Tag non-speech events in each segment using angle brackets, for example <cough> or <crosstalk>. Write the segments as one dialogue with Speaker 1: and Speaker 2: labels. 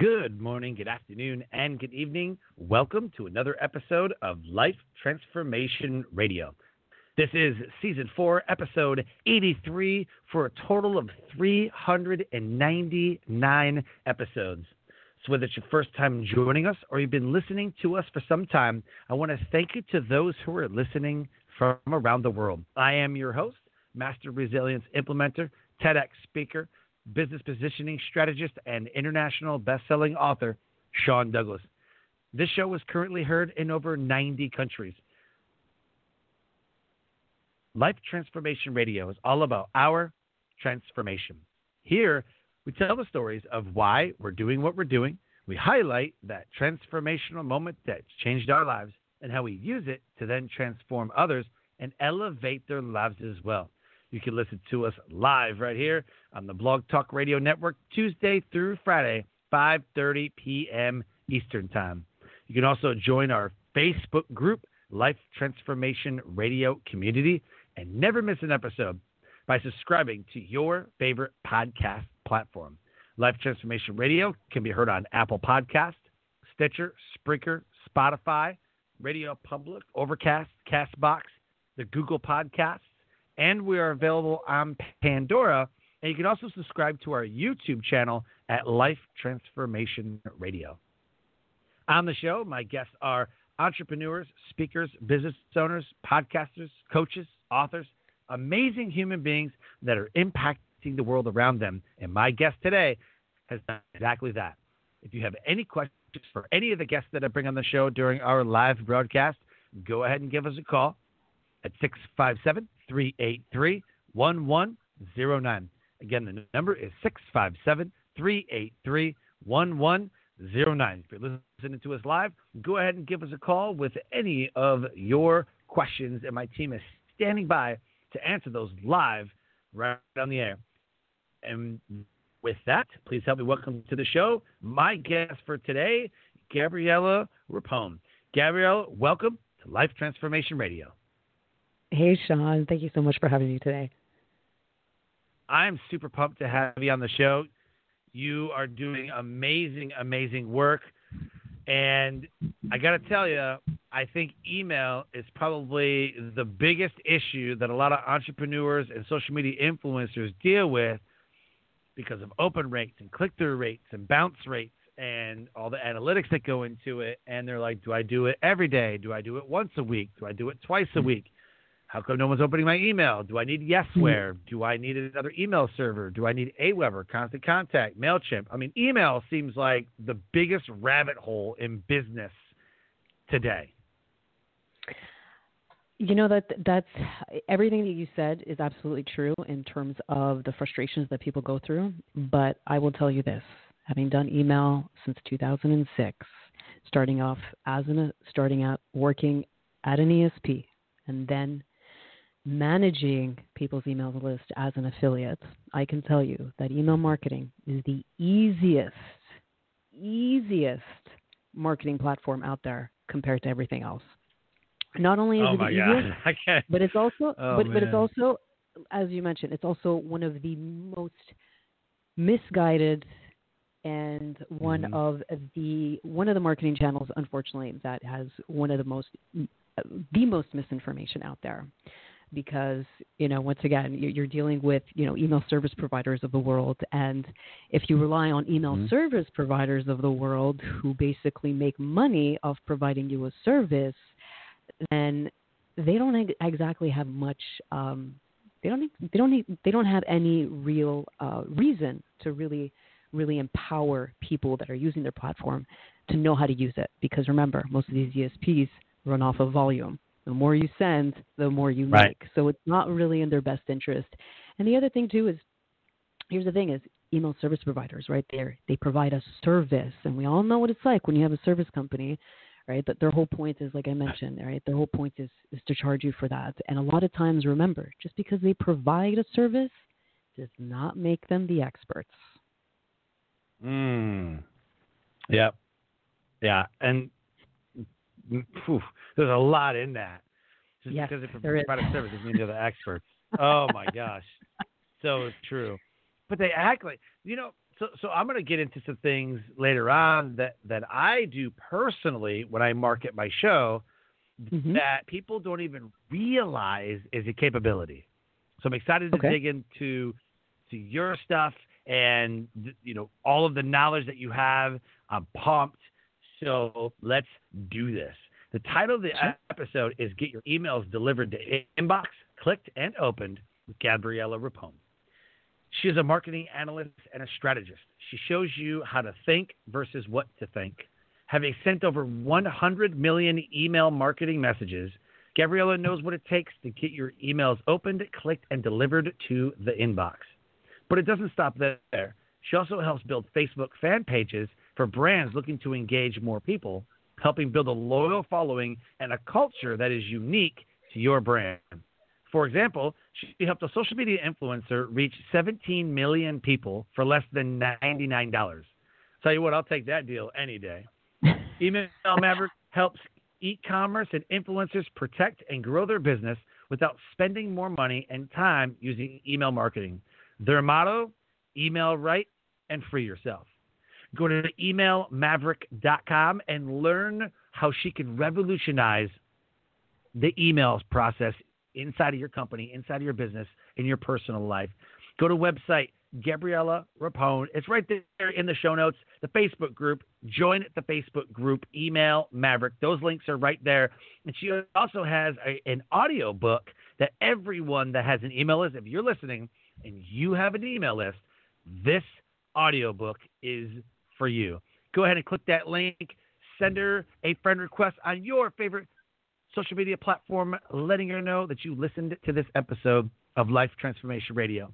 Speaker 1: Good morning, good afternoon, and good evening. Welcome to another episode of Life Transformation Radio. This is season four, episode 83, for a total of 399 episodes. So, whether it's your first time joining us or you've been listening to us for some time, I want to thank you to those who are listening from around the world. I am your host, Master Resilience Implementer, TEDx speaker, business positioning strategist, and international best-selling author, Sean Douglas. This show is currently heard in over 90 countries. Life Transformation Radio is all about our transformation. Here, we tell the stories of why we're doing what we're doing. We highlight that transformational moment that's changed our lives and how we use it to then transform others and elevate their lives as well. You can listen to us live right here on the Blog Talk Radio Network Tuesday through Friday, 5:30 p.m. Eastern Time. You can also join our Facebook group, Life Transformation Radio Community, and never miss an episode by subscribing to your favorite podcast platform. Life Transformation Radio can be heard on Apple Podcast, Stitcher, Spreaker, Spotify, Radio Public, Overcast, Castbox, the Google Podcasts, and we are available on Pandora. And you can also subscribe to our YouTube channel at Life Transformation Radio. On the show, my guests are entrepreneurs, speakers, business owners, podcasters, coaches, authors, amazing human beings that are impacting the world around them. And my guest today has done exactly that. If you have any questions for any of the guests that I bring on the show during our live broadcast, go ahead and give us a call at 657 383 1109. Again, the number is 657 383 1109. If you're listening to us live, go ahead and give us a call with any of your questions, and my team is standing by to answer those live right on the air. And with that, please help me welcome to the show my guest for today, Gabriella Rapone. Gabriella, welcome to Life Transformation Radio.
Speaker 2: Hey, Sean. Thank you so much for having me today.
Speaker 1: I'm super pumped to have you on the show. You are doing amazing, amazing work. And I got to tell you, I think email is probably the biggest issue that a lot of entrepreneurs and social media influencers deal with because of open rates and click through rates and bounce rates and all the analytics that go into it. And they're like, do I do it every day? Do I do it once a week? Do I do it twice a week? How come no one's opening my email? Do I need hmm. Yesware? Do I need another email server? Do I need Aweber, Constant Contact, MailChimp? I mean, email seems like the biggest rabbit hole in business today.
Speaker 2: You know that that's everything that you said is absolutely true in terms of the frustrations that people go through. But I will tell you this: having done email since 2006, starting off as an starting out working at an ESP, and then managing people's email list as an affiliate, I can tell you that email marketing is the easiest, easiest marketing platform out there compared to everything else. Not only is
Speaker 1: oh
Speaker 2: it
Speaker 1: easiest, <laughs>
Speaker 2: but it's also,
Speaker 1: oh,
Speaker 2: but, but it's also, as you mentioned, it's also one of the most misguided and one
Speaker 1: Mhm.
Speaker 2: of the one of the marketing channels, unfortunately, that has one of the most the most misinformation out there because you know once again you- you're dealing with you know email service providers of the world. And if you rely on email
Speaker 1: Mhm.
Speaker 2: service providers of the world who basically make money off providing you a service then they don't exactly have much um, they don't they don't need, they don't have any real uh, reason to really really empower people that are using their platform to know how to use it. Because remember most of these ESPs run off of volume the more you send the more you
Speaker 1: Right.
Speaker 2: make so it's not really in their best interest and the other thing too is here's the thing is email service providers, right? They they provide a service, and we all know what it's like when you have a service company, right? That their whole point is, like I mentioned, right? Their whole point is is to charge you for that. And a lot of times, remember, just because they provide a service does not make them the experts.
Speaker 1: Mm. Yep. Yeah, and there's a lot in that. Just
Speaker 2: yes,
Speaker 1: because they
Speaker 2: there
Speaker 1: provide
Speaker 2: is.
Speaker 1: a service doesn't mean they're the experts. Oh my gosh, <laughs> so true. But they act like you know. So, so I'm going to get into some things later on that that I do personally when I market my show
Speaker 2: Mhm.
Speaker 1: that people don't even realize is a capability. So I'm excited to
Speaker 2: Okay.
Speaker 1: dig into to your stuff and you know all of the knowledge that you have. I'm pumped. So let's do this. The title of the episode is "Get Your Emails Delivered to Inbox, Clicked and Opened" with Gabriella Rapone. She is a marketing analyst and a strategist. She shows you how to think versus what to think. Having sent over 100 million email marketing messages, Gabriella knows what it takes to get your emails opened, clicked, and delivered to the inbox. But it doesn't stop there. She also helps build Facebook fan pages for brands looking to engage more people, helping build a loyal following and a culture that is unique to your brand. For example, she helped a social media influencer reach 17 million people for less than $99. Tell you what, I'll take that deal any day. <laughs> Email Maverick helps e-commerce and influencers protect and grow their business without spending more money and time using email marketing. Their motto, email right and free yourself. Go to emailmaverick.com and learn how she can revolutionize the emails process inside of your company, inside of your business, in your personal life. Go to website Gabriella Rapone. It's right there in the show notes. The Facebook group. Join the Facebook group. Email Maverick. Those links are right there. And she also has a, an audio book that everyone that has an email list, if you're listening and you have an email list, this audio book is for you. Go ahead and click that link. Send her a friend request on your favorite social media platform, letting her know that you listened to this episode of Life Transformation Radio.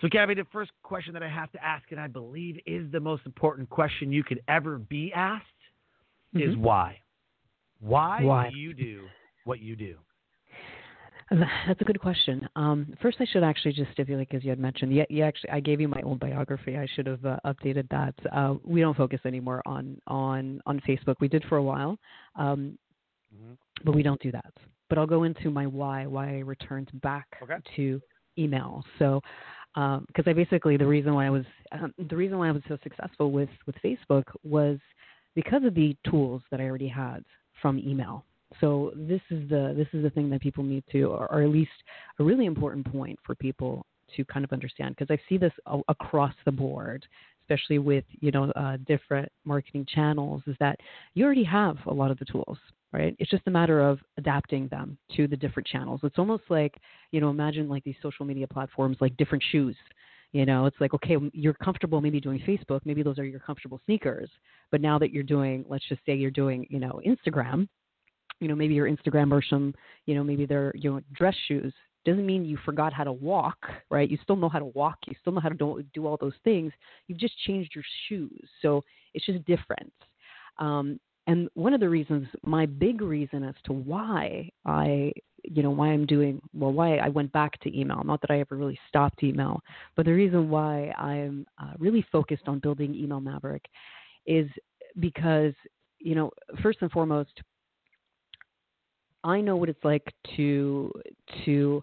Speaker 1: So, Gabby, the first question that I have to ask, and I believe is the most important question you could ever be asked, is
Speaker 2: Mhm.
Speaker 1: why? Why,
Speaker 2: Why?
Speaker 1: do you do what you do?
Speaker 2: That's a good question. Um, first, I should actually just stipulate, because you had mentioned, yeah, you actually, I gave you my old biography. I should have uh, updated that. Uh, we don't focus anymore on on on Facebook. We did for a while, um,
Speaker 1: Mhm.
Speaker 2: but we don't do that. But I'll go into my why, why I returned back
Speaker 1: Okay.
Speaker 2: to email. So, because I basically the reason why I was um, the reason why I was so successful with with Facebook was because of the tools that I already had from email. So this is the this is the thing that people need to, or, or at least a really important point for people to kind of understand, because I see this a- across the board, especially with you know uh, different marketing channels, is that you already have a lot of the tools, right? It's just a matter of adapting them to the different channels. It's almost like you know imagine like these social media platforms like different shoes. You know, it's like okay, you're comfortable maybe doing Facebook, maybe those are your comfortable sneakers, but now that you're doing, let's just say you're doing, you know, Instagram, you know, maybe your Instagram or some, you know, maybe they're you know dress shoes. Doesn't mean you forgot how to walk, right? You still know how to walk. You still know how to do, do all those things. You've just changed your shoes, so it's just different. Um, and one of the reasons, my big reason as to why I, you know, why I'm doing well, why I went back to email. Not that I ever really stopped email, but the reason why I'm uh, really focused on building Email Maverick is because, you know, first and foremost, I know what it's like to to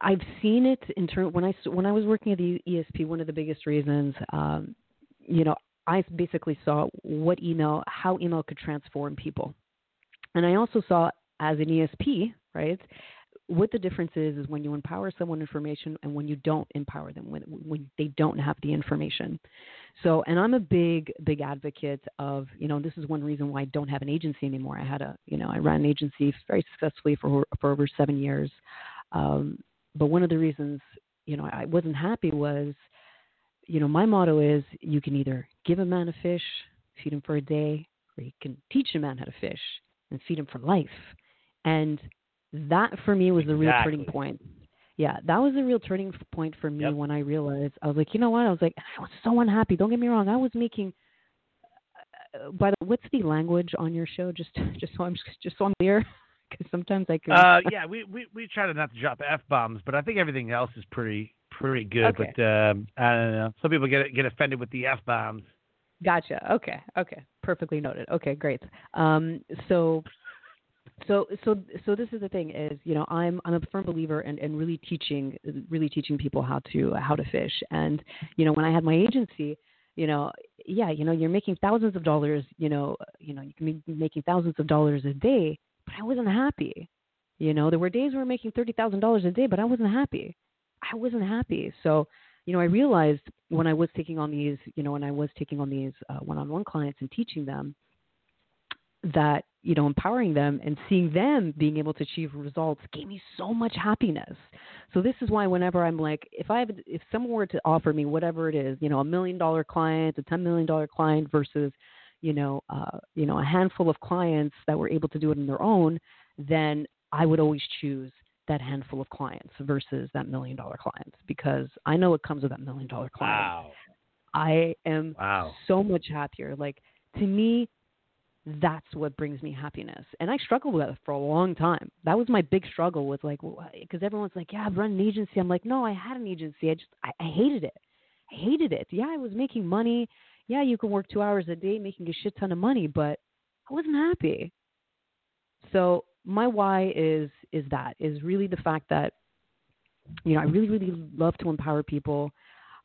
Speaker 2: I've seen it in term when I when I was working at the ESP. One of the biggest reasons, um, you know, I basically saw what email, how email could transform people, and I also saw as an ESP, right, what the difference is is when you empower someone information and when you don't empower them when when they don't have the information. So, and I'm a big big advocate of you know this is one reason why I don't have an agency anymore. I had a you know I ran an agency very successfully for for over seven years, um, but one of the reasons you know I wasn't happy was you know my motto is you can either give a man a fish, feed him for a day, or you can teach a man how to fish and feed him for life, and that for me was the real turning point. yeah, that was the real turning point for me
Speaker 1: Yep.
Speaker 2: when I realized I was like, you know what? I was like, I was so unhappy. Don't get me wrong. I was making. Uh, by the what's the language on your show? Just <laughs> just so I'm <laughs> just so I'm clear, because sometimes I can.
Speaker 1: Uh, <laughs> yeah, we, we we try to not to drop f bombs, but I think everything else is pretty pretty good.
Speaker 2: Okay.
Speaker 1: But um, I don't know. Some people get get offended with the f bombs.
Speaker 2: Gotcha. Okay. Okay. Perfectly noted. Okay. Great. Um, so, so, so, so this is the thing is, you know, I'm, I'm a firm believer in, in really teaching, really teaching people how to, how to fish. And, you know, when I had my agency, you know, yeah, you know, you're making thousands of dollars, you know, you know, you can be making thousands of dollars a day, but I wasn't happy. You know, there were days we were making $30,000 a day, but I wasn't happy. I wasn't happy. So, you know, I realized when I was taking on these, you know, when I was taking on these uh, one-on-one clients and teaching them that, you know, empowering them and seeing them being able to achieve results gave me so much happiness. So this is why whenever I'm like, if I have, if someone were to offer me whatever it is, you know, a million dollar client, a ten million dollar client versus, you know, uh, you know, a handful of clients that were able to do it on their own, then I would always choose that handful of clients versus that million dollar clients because I know it comes with that million dollar client.
Speaker 1: Wow.
Speaker 2: I am
Speaker 1: Wow.
Speaker 2: so much happier. Like to me, that's what brings me happiness. And I struggled with that for a long time. That was my big struggle with like, because everyone's like, yeah, I've run an agency. I'm like, no, I had an agency. I just, I, I hated it. I hated it. Yeah, I was making money. Yeah, you can work two hours a day making a shit ton of money, but I wasn't happy. So my why is is that is really the fact that you know I really really love to empower people.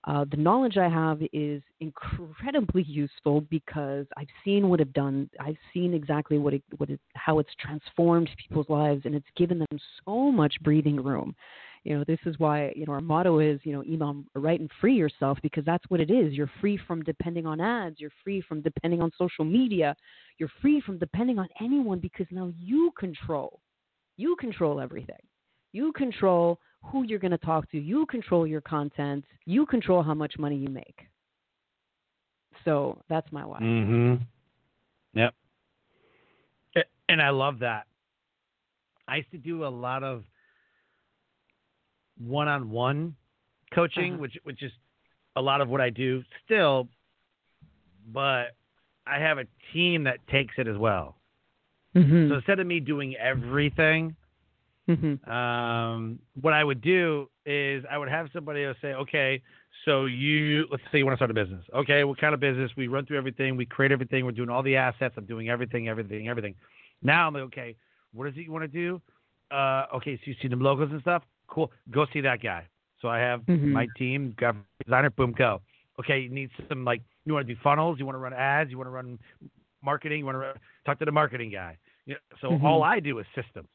Speaker 2: Uh, the knowledge I have is incredibly useful because I've seen what it done. I've seen exactly what it, what it, how it's transformed people's lives, and it's given them so much breathing room. You know, this is why you know our motto is you know email right and free yourself because that's what it is. You're free from depending on ads. You're free from depending on social media. You're free from depending on anyone because now you control. You control everything. You control who you're going to talk to. You control your content. You control how much money you make. So that's my why.
Speaker 1: Mm-hmm. Yep. And I love that. I used to do a lot of one-on-one coaching,
Speaker 2: Uh-huh.
Speaker 1: which which is a lot of what I do still, but I have a team that takes it as well.
Speaker 2: Mm-hmm.
Speaker 1: So instead of me doing everything,
Speaker 2: mm-hmm.
Speaker 1: um, what I would do is I would have somebody else say, okay, so you, let's say you want to start a business. Okay, what kind of business? We run through everything, we create everything, we're doing all the assets, I'm doing everything, everything, everything. Now I'm like, okay, what is it you want to do? Uh, okay, so you see the logos and stuff? Cool. Go see that guy. So I have
Speaker 2: Mhm.
Speaker 1: my team, graphic designer, boom, go. Okay, you need some like you want to do funnels, you want to run ads, you want to run marketing, you want to run, talk to the marketing guy. You know, so
Speaker 2: Mhm.
Speaker 1: all I do is systems.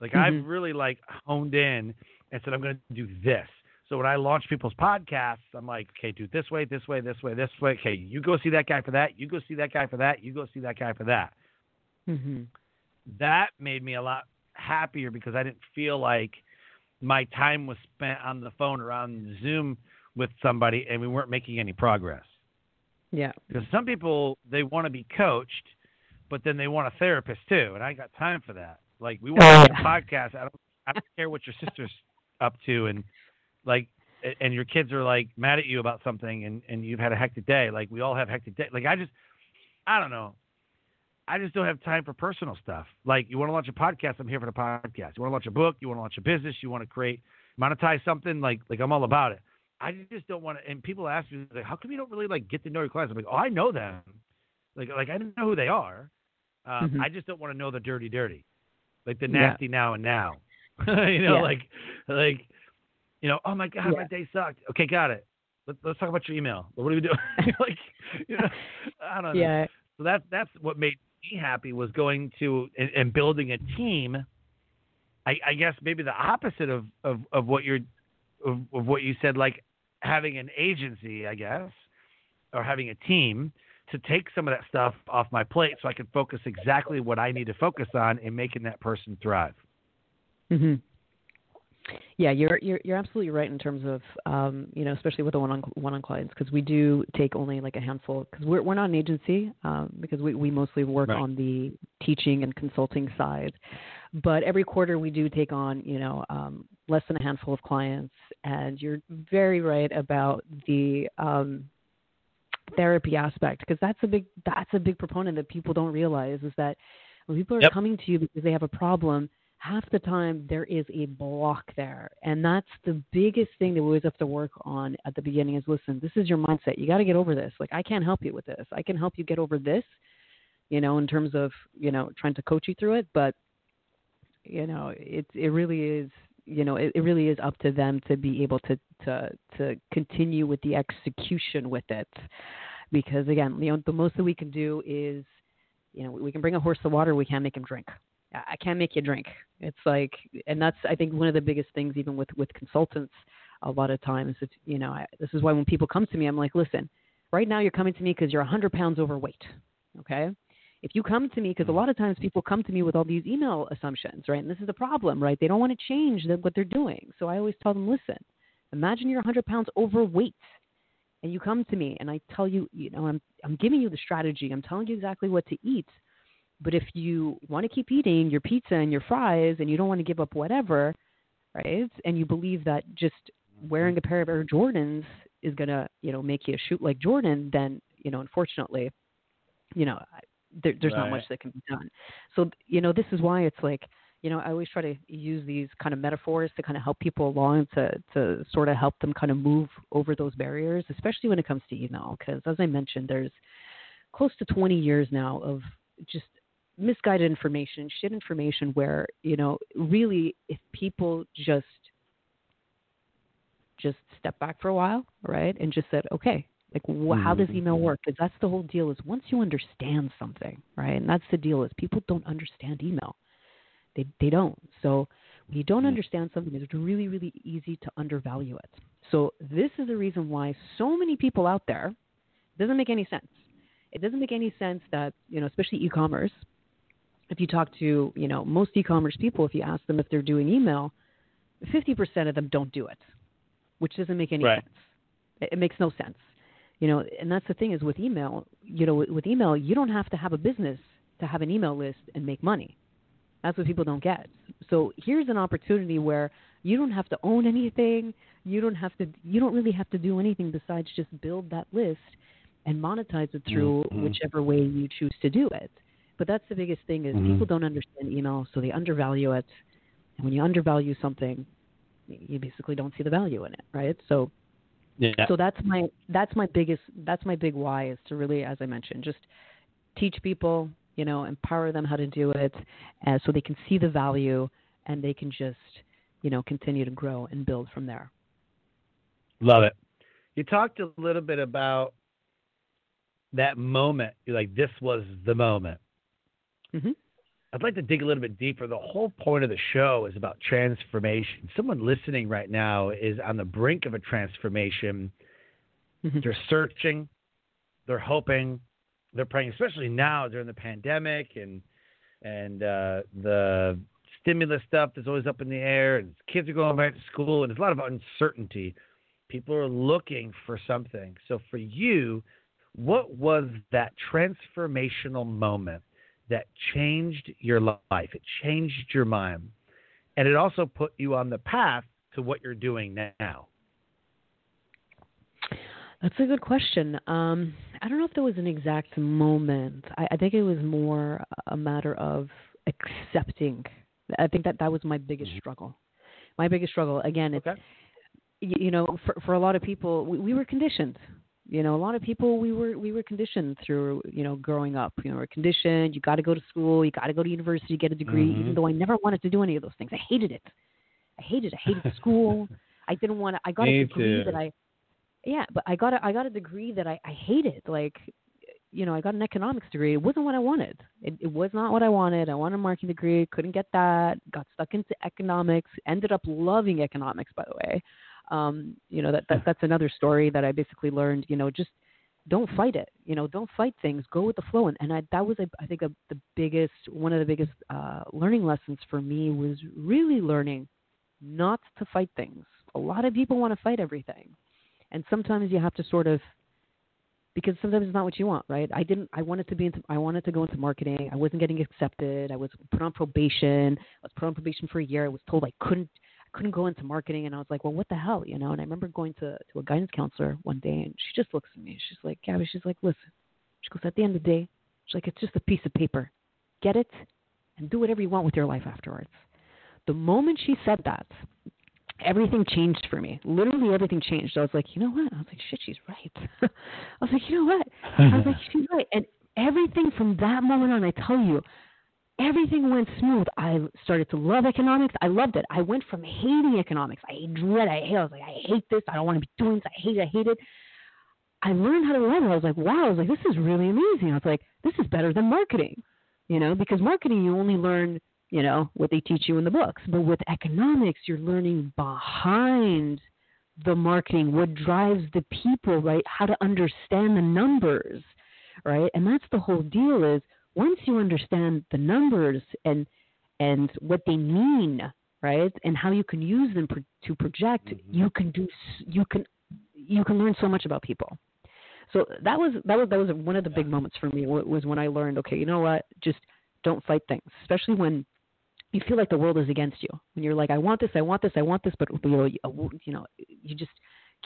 Speaker 1: Like I've
Speaker 2: Mhm.
Speaker 1: really like honed in and said I'm going to do this. So when I launch people's podcasts, I'm like, okay, do it this way, this way, this way, this way. Okay, you go see that guy for that. You go see that guy for that. You go see that guy for that.
Speaker 2: Mm-hmm.
Speaker 1: That made me a lot happier because I didn't feel like my time was spent on the phone or on Zoom with somebody and we weren't making any progress.
Speaker 2: Yeah.
Speaker 1: Because some people they want to be coached, but then they want a therapist too, and I got time for that. Like we want to do a podcast. I don't, I don't care what your sister's <laughs> up to, and like, and your kids are like mad at you about something, and and you've had a hectic day. Like we all have hectic day. Like I just, I don't know. I just don't have time for personal stuff. Like you want to launch a podcast, I'm here for the podcast. You want to launch a book, you want to launch a business, you want to create monetize something, like like I'm all about it. I just don't want to. And people ask me like, how come you don't really like get to know your clients? I'm like, oh, I know them. Like like I don't know who they are. Um,
Speaker 2: Mhm.
Speaker 1: I just don't want to know the dirty, dirty, like the
Speaker 2: Yeah.
Speaker 1: nasty now and now. <laughs> you know,
Speaker 2: Yeah.
Speaker 1: like like you know, oh my god, my day sucked. Okay, got it. Let, let's talk about your email. What are we doing? <laughs> <laughs> like, you know, I don't know.
Speaker 2: Yeah.
Speaker 1: So that that's what made me happy was going to and, and building a team. I, I guess maybe the opposite of, of, of what you're of, of what you said, like having an agency, I guess, or having a team to take some of that stuff off my plate so I can focus exactly what I need to focus on in making that person thrive.
Speaker 2: hmm Yeah, you're you're you're absolutely right in terms of um, you know especially with the one on one on clients because we do take only like a handful because we're we're not an agency um, because we we mostly work
Speaker 1: Right.
Speaker 2: on the teaching and consulting side. but every quarter we do take on, you know, um, less than a handful of clients. And you're very right about the um, therapy aspect because that's a big that's a big proponent that people don't realize is that when people are
Speaker 1: yep.
Speaker 2: coming to you because they have a problem, half the time there is a block there. And that's the biggest thing that we always have to work on at the beginning is listen, this is your mindset. You got to get over this. Like, I can't help you with this. I can help you get over this, you know, in terms of, you know, trying to coach you through it. But, you know, it, it really is, you know, it, it really is up to them to be able to, to, to continue with the execution with it. Because again, you know, the most that we can do is, you know, we can bring a horse to water, we can't make him drink. I can't make you drink. It's like, and that's I think one of the biggest things, even with with consultants, a lot of times, it's you know, I, this is why when people come to me, I'm like, listen, right now you're coming to me because you're 100 pounds overweight, okay? If you come to me, because a mm-hmm. lot of times people come to me with all these email assumptions, right? And this is the problem, right? They don't want to change what they're doing. So I always tell them, listen, imagine you're 100 pounds overweight, and you come to me, and I tell you, you know, I'm I'm giving you the strategy. I'm telling you exactly what to eat but if you want to keep eating your pizza and your fries and you don't want to give up whatever, right? And you believe that just wearing mm-hmm. a pair of Air Jordans is going to, you know, make you shoot like Jordan, then, you know, unfortunately, you know, there, there's right. not much that can be done. So, you know, this is why it's like, you know, I always try to use these kind of metaphors to kind of help people along to to sort of help them kind of move over those barriers, especially when it comes to email. Because as I mentioned, there's close to 20 years now of just misguided information, shit information where, you know, really if people just just step back for a while, right? And just said, okay, like wh- how does email mm-hmm. work? Because that's the whole deal is once you understand something, right? And that's the deal is people don't understand email. They they don't. So when you don't mm-hmm. understand something, it's really really easy to undervalue it. So this is the reason why so many people out there doesn't make any sense. It doesn't make any sense that you know, especially e-commerce, if you talk to you know most e-commerce people, if you ask them if they're doing email, 50% of them don't do it, which doesn't make any
Speaker 1: right.
Speaker 2: sense. It, it makes no sense, you know. And that's the thing is with email, you know, with, with email, you don't have to have a business to have an email list and make money. That's what people don't get. So here's an opportunity where you don't have to own anything. You don't have to. You don't really have to do anything besides just build that list and monetize it through mm-hmm. whichever way you choose to do it. But that's the biggest thing is mm-hmm. people don't understand email, so they undervalue it. And when you undervalue something, you basically don't see the value in it, right? So
Speaker 1: yeah.
Speaker 2: So that's my that's my biggest that's my big why is to really, as I mentioned, just teach people, you know, empower them how to do it, uh, so they can see the value and they can just, you know, continue to grow and build from there.
Speaker 1: Love it. You talked a little bit about that moment. You're like, this was the moment.
Speaker 2: Mm-hmm.
Speaker 1: I'd like to dig a little bit deeper. The whole point of the show is about transformation. Someone listening right now is on the brink of a transformation. Mm-hmm. They're searching, they're hoping, they're praying, especially now during the pandemic and and uh, the stimulus stuff that's always up in the air, and kids are going back to school, and there's a lot of uncertainty. People are looking for something. So for you, what was that transformational moment that changed your life. It changed your mind. And it also put you on the path to what you're doing now.
Speaker 2: That's a good question. Um, I don't know if there was an exact moment. I, I think it was more a matter of accepting. I think that that was my biggest mm-hmm. struggle. My biggest struggle. Again, it's
Speaker 1: okay.
Speaker 2: you, you know, for for a lot of people, we, we were conditioned you know a lot of people we were we were conditioned through you know growing up. You know we're conditioned. You got to go to school. You got to go to university get a degree
Speaker 1: mm-hmm.
Speaker 2: even though i never wanted to do any of those things. I hated it. I hated i hated <laughs> school. I didn't want to i got
Speaker 1: Me
Speaker 2: a degree
Speaker 1: too.
Speaker 2: that i yeah but i got a i got a degree that i i hated. Like you know i got an economics degree. It wasn't what i wanted. It, it was not what i wanted. I wanted a marketing degree. Couldn't get that. Got stuck into economics. Ended up loving economics by the way um, you know that, that that's another story that I basically learned. You know, just don't fight it. You know, don't fight things. Go with the flow. And, and I, that was, a, I think, a, the biggest, one of the biggest uh, learning lessons for me was really learning not to fight things. A lot of people want to fight everything, and sometimes you have to sort of because sometimes it's not what you want, right? I didn't. I wanted to be into. I wanted to go into marketing. I wasn't getting accepted. I was put on probation. I was put on probation for a year. I was told I couldn't. Couldn't go into marketing, and I was like, well, what the hell, you know? And I remember going to to a guidance counselor one day, and she just looks at me. She's like, Gabby, she's like, listen. She goes, at the end of the day, she's like, it's just a piece of paper. Get it, and do whatever you want with your life afterwards. The moment she said that, everything changed for me. Literally everything changed. I was like, you know what? I was like, shit, she's right. <laughs> I was like, you know what? I was like, <laughs> she's right. And everything from that moment on, I tell you, everything went smooth. I started to love economics. I loved it. I went from hating economics. I dread. I hate. I was like, I hate this. I don't want to be doing this. I hate it. I hate it. I learned how to love it. I was like, wow. I was like, this is really amazing. I was like, this is better than marketing, you know, because marketing you only learn you know, what they teach you in the books. But with economics, you're learning behind the marketing, what drives the people, right? How to understand the numbers, right? And that's the whole deal is once you understand the numbers and and what they mean, right? And how you can use them pro- to project, mm-hmm. you can do you can you can learn so much about people. So that was that was that was one of the big moments for me was when I learned, okay, you know what? Just don't fight things, especially when you feel like the world is against you when you're like, I want this, I want this, I want this, but you know, you know, you just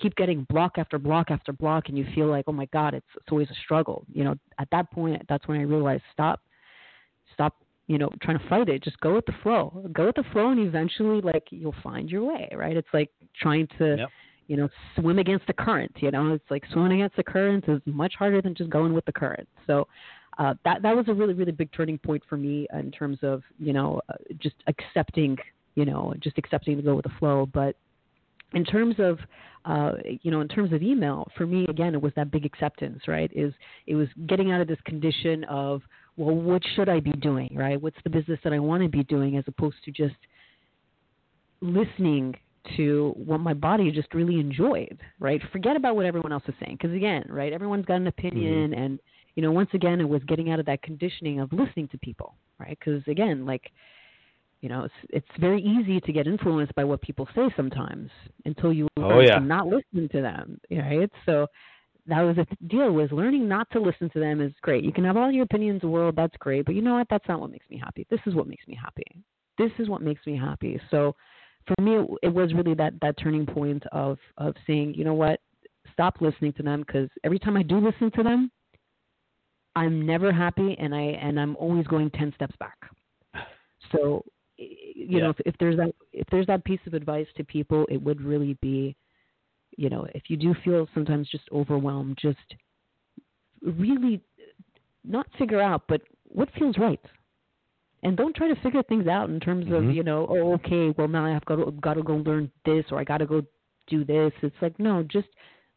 Speaker 2: keep getting block after block after block, and you feel like, oh my God, it's it's always a struggle. You know, at that point, that's when I realized, stop, stop, you know, trying to fight it. Just go with the flow. Go with the flow, and eventually, like, you'll find your way. Right? It's like trying to. Yep. You know, swim against the current. You know, it's like swimming against the current is much harder than just going with the current. So, uh, that that was a really really big turning point for me in terms of you know uh, just accepting you know just accepting to go with the flow but in terms of uh, you know in terms of email for me again it was that big acceptance right is it was getting out of this condition of well what should i be doing right what's the business that i want to be doing as opposed to just listening to what my body just really enjoyed right forget about what everyone else is saying because again right everyone's got an opinion mm-hmm. and you know, once again, it was getting out of that conditioning of listening to people, right? Because again, like, you know, it's it's very easy to get influenced by what people say sometimes until you
Speaker 1: oh, yeah.
Speaker 2: not listen to them, right? So that was the deal was learning not to listen to them is great. You can have all your opinions in the world, that's great, but you know what? That's not what makes me happy. This is what makes me happy. This is what makes me happy. So for me, it, it was really that that turning point of of saying, you know what? Stop listening to them because every time I do listen to them, I'm never happy, and I and I'm always going ten steps back. So, you yeah. know, if, if there's that if there's that piece of advice to people, it would really be, you know, if you do feel sometimes just overwhelmed, just really not figure out, but what feels right. And don't try to figure things out in terms mm-hmm. of, you know, oh, okay, well now I've got to, got to go learn this or I got to go do this. It's like no, just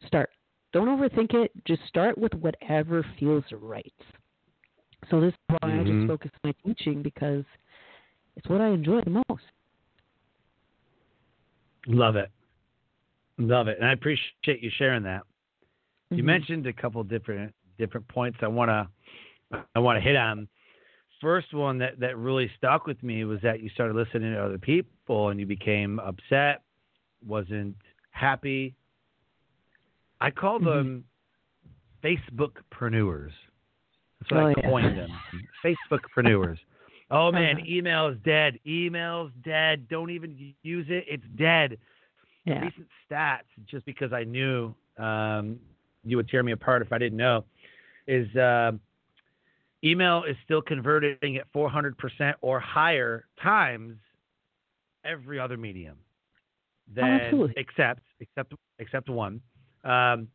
Speaker 2: start. Don't overthink it. Just start with whatever feels right. So this is why mm-hmm. I just mm-hmm. focus my teaching because it's what I enjoy the most.
Speaker 1: Love it. Love it. And I appreciate you sharing that. You mm-hmm. mentioned a couple different different points I wanna I wanna hit on. First one that, that really stuck with me was that you started listening to other people and you became upset, wasn't happy, I call mm-hmm. them. Facebookpreneurs. That's what oh, I coined yeah. them. <laughs> Facebookpreneurs. Oh man, uh-huh. email is dead. Email's dead. Don't even use it. It's dead. Yeah. Recent stats, just because I knew um, you would tear me apart if I didn't know, is uh, email is still converting at 400% or higher times every other medium. Then oh, except except except one um,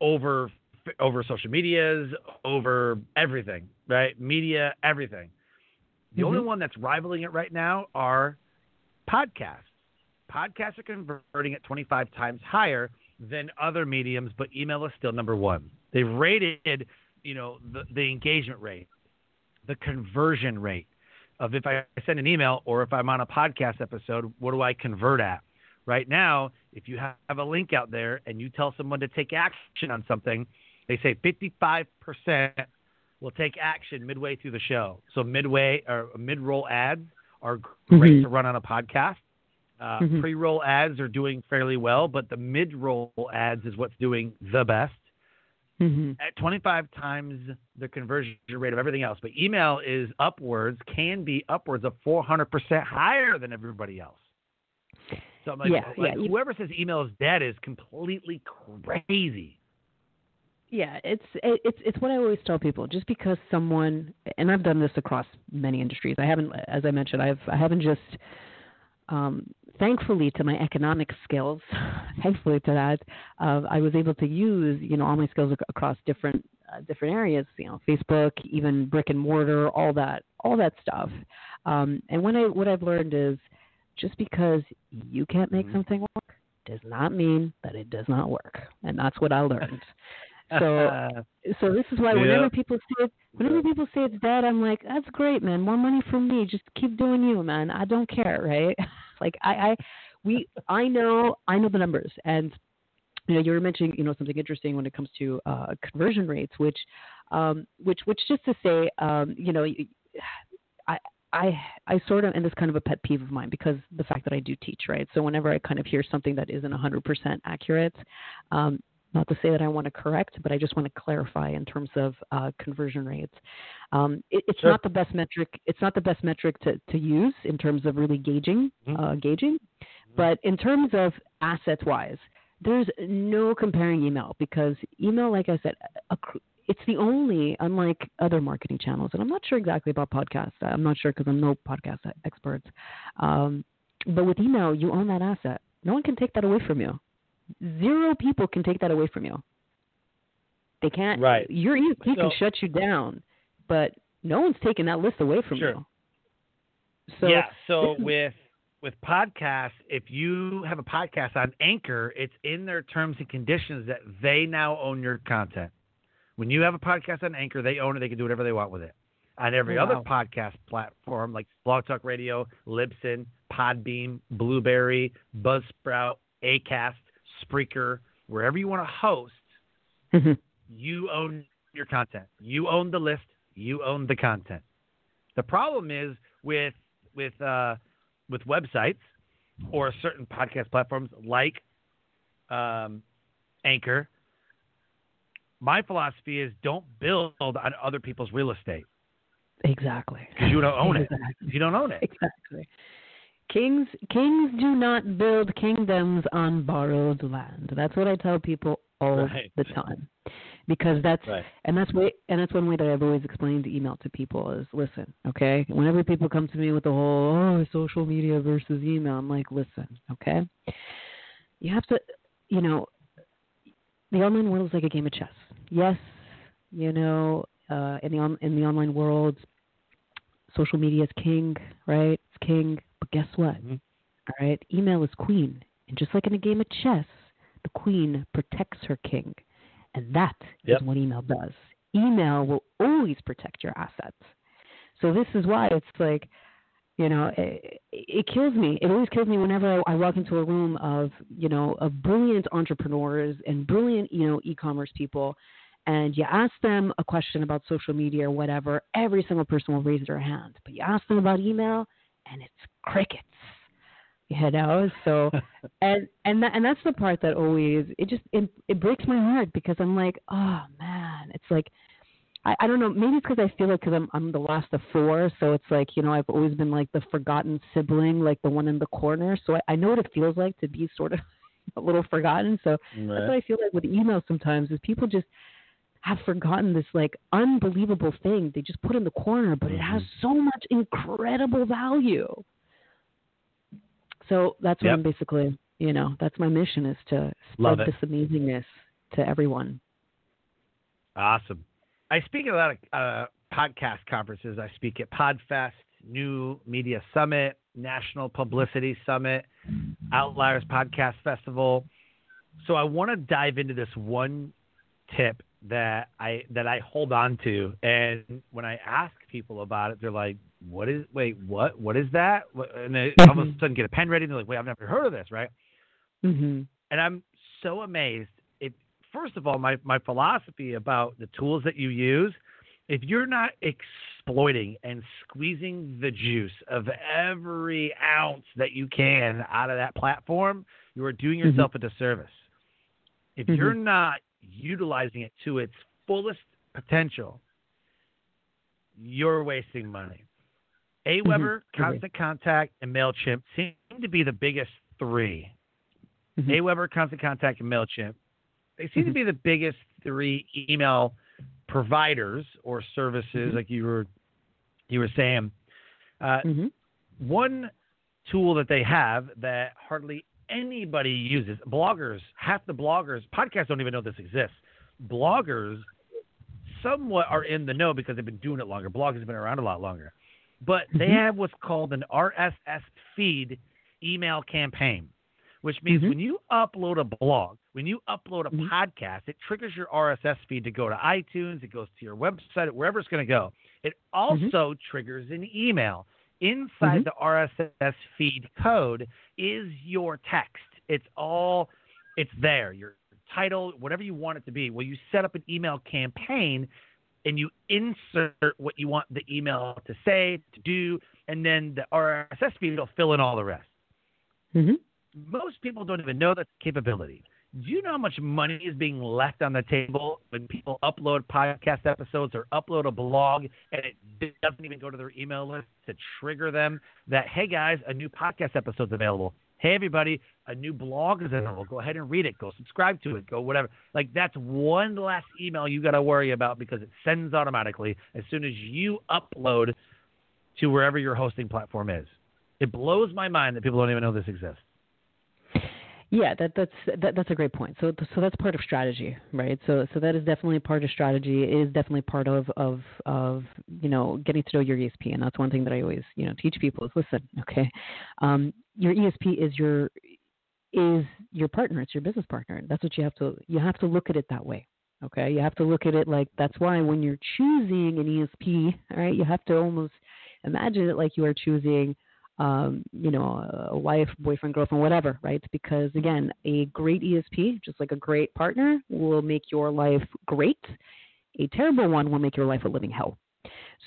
Speaker 1: over over social medias, over everything, right? Media, everything. The mm-hmm. only one that's rivaling it right now are podcasts. Podcasts are converting at 25 times higher than other mediums, but email is still number one. They've rated, you know, the, the engagement rate, the conversion rate of if I send an email or if I'm on a podcast episode, what do I convert at? Right now, if you have a link out there and you tell someone to take action on something, they say 55% will take action midway through the show. So midway or mid-roll ads are great mm-hmm. to run on a podcast. Uh, mm-hmm. Pre-roll ads are doing fairly well, but the mid-roll ads is what's doing the best.
Speaker 2: Mm-hmm.
Speaker 1: at 25 times the conversion rate of everything else. But email is upwards, can be upwards of 400% higher than everybody else. So I'm like,
Speaker 2: Yeah,
Speaker 1: like,
Speaker 2: yeah.
Speaker 1: whoever says email is dead is completely crazy.
Speaker 2: Yeah, it's it, it's it's what I always tell people. Just because someone, and I've done this across many industries. I haven't, as I mentioned, I've I haven't just, um, thankfully to my economic skills, <laughs> thankfully to that, uh, I was able to use you know all my skills ac- across different uh, different areas. You know, Facebook, even brick and mortar, all that all that stuff. Um, and when I what I've learned is, just because you can't make
Speaker 1: Mhm.
Speaker 2: something work does not mean that it does not work, and that's what I learned. <laughs> So <laughs> so this is why whenever people say whenever people say it's dead, I'm like, that's great, man. More money for me. Just keep doing you, man. I don't care, right? <laughs> like I, I we I know I know the numbers and you know you were mentioning you know something interesting when it comes to uh, conversion rates, which um, which which just to say um, you know I. I I sort of and this kind of a pet peeve of mine because the fact that I do teach, right? So whenever I kind of hear something that isn't 100% accurate, um, not to say that I want to correct, but I just want to clarify in terms of uh, conversion rates. Um, it, it's
Speaker 1: Sure.
Speaker 2: not the best metric. It's not the best metric to, to use in terms of really gauging
Speaker 1: Mhm.
Speaker 2: uh, gauging. But in terms of assets wise, there's no comparing email because email, like I said, accru- it's the only, unlike other marketing channels, and I'm not sure exactly about podcasts. I'm not sure because I'm no podcast expert. Um, but with email, you own that asset. No one can take that away from you. Zero people can take that away from you. They can't.
Speaker 1: Right.
Speaker 2: Your ESP can
Speaker 1: So-
Speaker 2: shut you down, but no one's taking that list away from
Speaker 1: Sure.
Speaker 2: you. So
Speaker 1: yeah. So with with podcasts, if you have a podcast on Anchor, it's in their terms and conditions that they now own your content. When you have a podcast on Anchor, they own it. They can do whatever they want with it. On every
Speaker 2: Oh,
Speaker 1: other podcast platform like Blog Talk Radio, Libsyn, Podbean, Blubrry, Buzzsprout, Acast, Spreaker, wherever you want to host,
Speaker 2: Mhm.
Speaker 1: you own your content. You own the list. You own the content. The problem is with with uh, with websites or certain podcast platforms like um, Anchor. My philosophy is don't build on other people's real estate
Speaker 2: exactly.
Speaker 1: because you don't own it. <laughs>
Speaker 2: Exactly.
Speaker 1: You don't own it,
Speaker 2: Exactly. Kings kings do not build kingdoms on borrowed land. That's what I tell people all
Speaker 1: Right.
Speaker 2: the time. Because that's
Speaker 1: Right.
Speaker 2: and that's way and that's one way that I've always explained email to people is listen, okay? Whenever people come to me with the whole oh social media versus email, I'm like, listen, okay? You have to you know the online world is like a game of chess. Yes, you know, uh, in the on, in the online world, social media is king, right? It's king. But guess what?
Speaker 1: Mhm.
Speaker 2: All right, email is queen, and just like in a game of chess, the queen protects her king, and that is
Speaker 1: Yep.
Speaker 2: what email does. Email will always protect your assets. So this is why it's like, you know, it, it kills me. It always kills me whenever I, I walk into a room of, you know, of brilliant entrepreneurs and brilliant, you know, e-commerce people, and you ask them a question about social media or whatever, every single person will raise their hand. But you ask them about email, and it's crickets. You know, so <laughs> and and that, and that's the part that always it just it, it breaks my heart because I'm like, oh man, it's like I, I don't know. Maybe it's because I feel like because I'm I'm the last of four, so it's like you know I've always been like the forgotten sibling, like the one in the corner. So I, I know what it feels like to be sort of <laughs> a little forgotten. So that's what I feel like with email sometimes is people just have forgotten this like unbelievable thing they just put in the corner, but it has so much incredible value. So that's what
Speaker 1: Yep.
Speaker 2: I'm basically, you know, that's my mission is to spread this amazingness to everyone.
Speaker 1: Awesome. I speak at a lot of uh, podcast conferences. I speak at PodFest, New Media Summit, National Publicity Summit, Outliers Podcast Festival. So I want to dive into this one tip that I that I hold on to, and when I ask people about it, they're like, "What is? Wait, what? What is that?" And they all of a sudden get a pen ready, and they're like, "Wait, I've never heard of this." Right?
Speaker 2: Mhm.
Speaker 1: and I'm so amazed. It first of all, my my philosophy about the tools that you use, if you're not exploiting and squeezing the juice of every ounce that you can out of that platform, you are doing mm-hmm. yourself a disservice. If you're mm-hmm. not utilizing it to its fullest potential, you're wasting money. Aweber,
Speaker 2: Mm-hmm.
Speaker 1: Constant Contact, and MailChimp seem to be the biggest 3
Speaker 2: Mhm.
Speaker 1: Aweber, Constant Contact, and MailChimp. They seem to be the biggest three email providers or services,
Speaker 2: Mhm.
Speaker 1: like you were you were saying. Uh,
Speaker 2: Mhm.
Speaker 1: one tool that they have that hardly anybody uses bloggers half the bloggers podcasts don't even know this exists bloggers somewhat are in the know because they've been doing it longer bloggers have been around a lot longer but they
Speaker 2: Mhm.
Speaker 1: have what's called an rss feed email campaign which means
Speaker 2: Mhm.
Speaker 1: when you upload a blog when you upload a
Speaker 2: Mhm.
Speaker 1: podcast it triggers your rss feed to go to itunes it goes to your website wherever it's going to go it also triggers an email inside
Speaker 2: Mhm.
Speaker 1: the RSS feed code is your text. It's all it's there. Your title, whatever you want it to be. Well, you set up an email campaign and you insert what you want the email to say, to do, and then the RSS feed will fill in all the rest.
Speaker 2: Mhm.
Speaker 1: Most people don't even know that capability. Do you know how much money is being left on the table when people upload podcast episodes or upload a blog and it doesn't even go to their email list to trigger them that, hey guys, a new podcast episode's available. Hey everybody, a new blog is available. Go ahead and read it. Go subscribe to it. Go whatever. Like that's one less email you got to worry about because it sends automatically as soon as you upload to wherever your hosting platform is. It blows my mind that people don't even know this exists.
Speaker 2: Yeah, that that's that, that's a great point. So so that's part of strategy, right? So so that is definitely part of strategy. It is definitely part of of of you know getting to know your ESP, and that's one thing that I always you know teach people is listen, okay, um, your ESP is your is your partner. It's your business partner. That's what you have to you have to look at it that way. Okay, you have to look at it like that's why when you're choosing an ESP, all right, you have to almost imagine it like you are choosing um, you know, a wife, boyfriend, girlfriend, whatever, right? Because again, a great ESP, just like a great partner, will make your life great. A terrible one will make your life a living hell.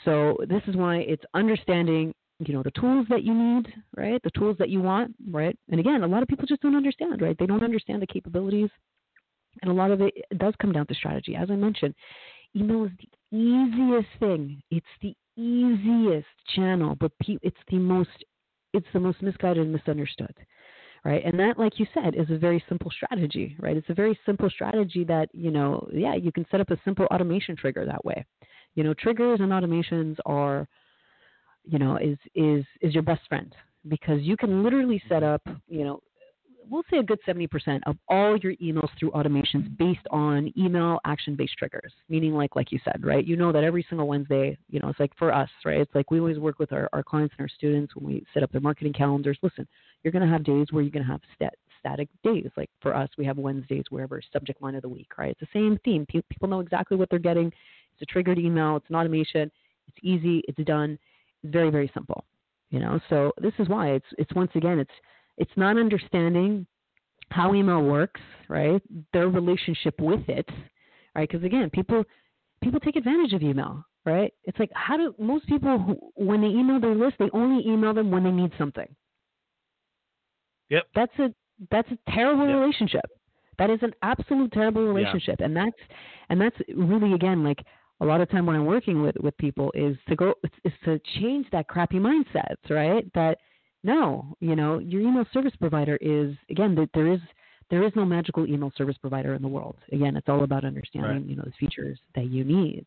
Speaker 2: So this is why it's understanding, you know, the tools that you need, right? The tools that you want, right? And again, a lot of people just don't understand, right? They don't understand the capabilities. And a lot of it does come down to strategy. As I mentioned, email is the easiest thing. It's the easiest channel, but pe- it's the most it's the most misguided and misunderstood right? And that like you said is a very simple strategy right? It's a very simple strategy that you know yeah you can set up a simple automation trigger that way. You know triggers and automations are you know is is is your best friend because you can literally set up you know we'll say a good 70% of all your emails through automations based on email action based triggers. Meaning like like you said right? You know that every single wednesday you know it's like for us right? It's like we always work with our, our clients and our students when we set up their marketing calendars. Listen you're going to have days where you're going to have stat, static days. Like for us we have wednesdays wherever subject line of the week right? It's the same theme. Pe- people know exactly what they're getting. It's a triggered email. It's an automation. It's easy. It's done. It's very very simple you know? So this is why it's it's once again it's it's not understanding how email works, right? Their relationship with it, right? Because again, people people take advantage of email, right? It's like how do most people who, when they email their list, they only email them when they need something.
Speaker 1: Yep.
Speaker 2: That's a that's a terrible
Speaker 1: Yep.
Speaker 2: relationship. That is an absolute terrible relationship, and that's and that's really again like a lot of time when I'm working with with people is to go is to change that crappy mindset, right? That no, you know, your email service provider is again that there is there is no magical email service provider in the world. Again, it's all about understanding
Speaker 1: Right.
Speaker 2: you know the features that you need.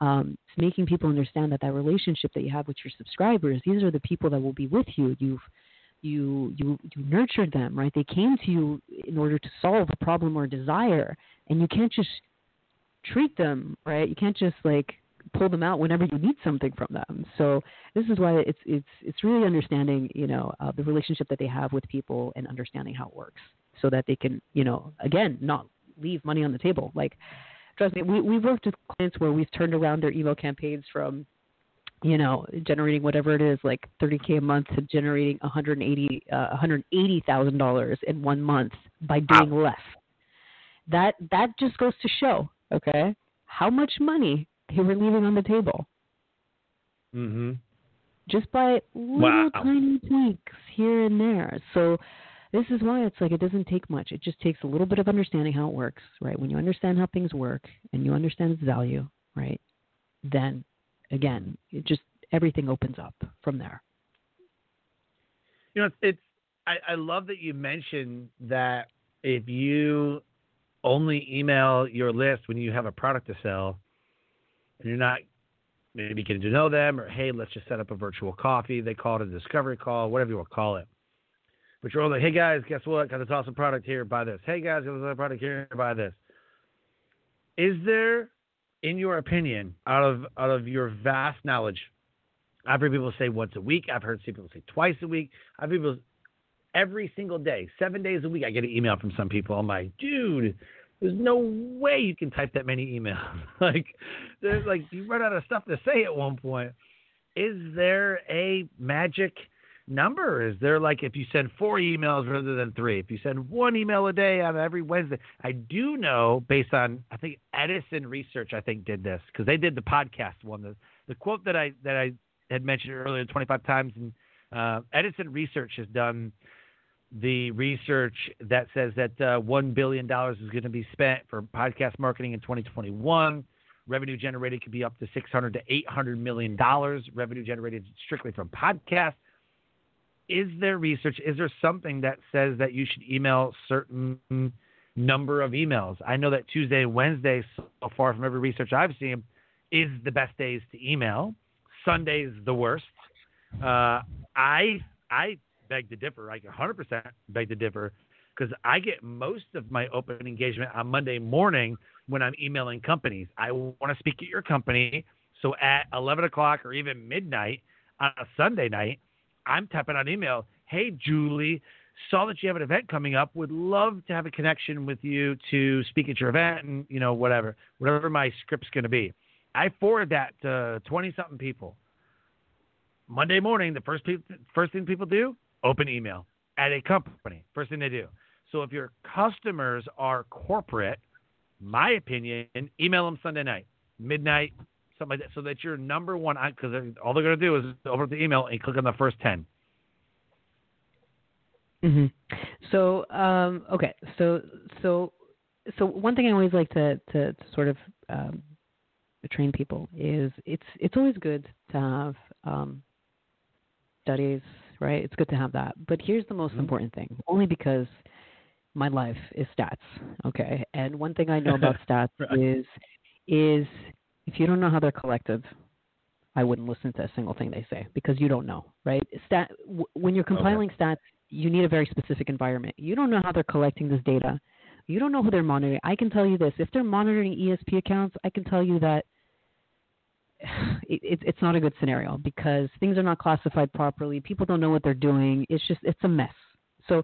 Speaker 2: Um, it's making people understand that that relationship that you have with your subscribers, these are the people that will be with you. You've you you you nurtured them, right? They came to you in order to solve a problem or desire, and you can't just treat them right. You can't just like pull them out whenever you need something from them. So this is why it's it's it's really understanding you know uh, the relationship that they have with people and understanding how it works, so that they can you know again not leave money on the table. Like trust me, we we've worked with clients where we've turned around their email campaigns from you know, generating whatever it is, like 30k a month to generating 180, uh, 180 thousand dollars in one month by doing less. That that just goes to show, okay, how much money they were leaving on the table
Speaker 1: Mm-hmm.
Speaker 2: just by little
Speaker 1: Wow.
Speaker 2: tiny tweaks here and there. So, this is why it's like it doesn't take much. It just takes a little bit of understanding how it works, right? When you understand how things work and you understand its value, right? Then again, it just everything opens up from there.
Speaker 1: You know, it's, it's I, I love that you mentioned that if you only email your list when you have a product to sell and you're not maybe getting to know them or hey, let's just set up a virtual coffee. They call it a discovery call, whatever you want to call it. But you're all like, hey guys, guess what? Got this awesome product here, buy this. Hey guys, got this awesome product here, buy this. Is there, in your opinion, out of out of your vast knowledge, I've heard people say once a week. I've heard some people say twice a week. I've heard people every single day, seven days a week. I get an email from some people. I'm like, dude, there's no way you can type that many emails. <laughs> like, there's like you run out of stuff to say at one point. Is there a magic number? Is there like if you send four emails rather than three? If you send one email a day on every Wednesday, I do know based on I think Edison Research I think did this because they did the podcast one. The the quote that I that I had mentioned earlier 25 times and uh, Edison Research has done the research that says that uh, $1 billion is going to be spent for podcast marketing in 2021. Revenue generated could be up to 600 to 800 million dollars. Revenue generated strictly from podcasts. Is there research? Is there something that says that you should email certain number of emails? I know that Tuesday Wednesday, so far from every research I've seen, is the best days to email. Sunday's the worst. Uh, I I beg to differ. Like 100% beg to differ because I get most of my open engagement on Monday morning when I'm emailing companies. I want to speak at your company. So at 11 o'clock or even midnight on a Sunday night, I'm tapping on email. Hey, Julie, saw that you have an event coming up. Would love to have a connection with you to speak at your event and, you know, whatever, whatever my script's going to be. I forward that to 20 something people. Monday morning, the first, pe- first thing people do, open email at a company. First thing they do. So if your customers are corporate, my opinion, email them Sunday night, midnight, something like that, so that you're number one. Because all they're going to do is open the email and click on the first 10
Speaker 2: Mm-hmm. So um, okay, so so so one thing I always like to to, to sort of um, train people is it's it's always good to have um, studies right? It's good to have that. But here's the most mm-hmm. important thing, only because my life is stats, okay? And one thing I know about <laughs> stats right. is is if you don't know how they're collected, I wouldn't listen to a single thing they say because you don't know, right? Stat w- when you're compiling okay. stats, you need a very specific environment. You don't know how they're collecting this data. You don't know who they're monitoring. I can tell you this: if they're monitoring ESP accounts, I can tell you that it, it, it's not a good scenario because things are not classified properly. People don't know what they're doing. It's just it's a mess. So,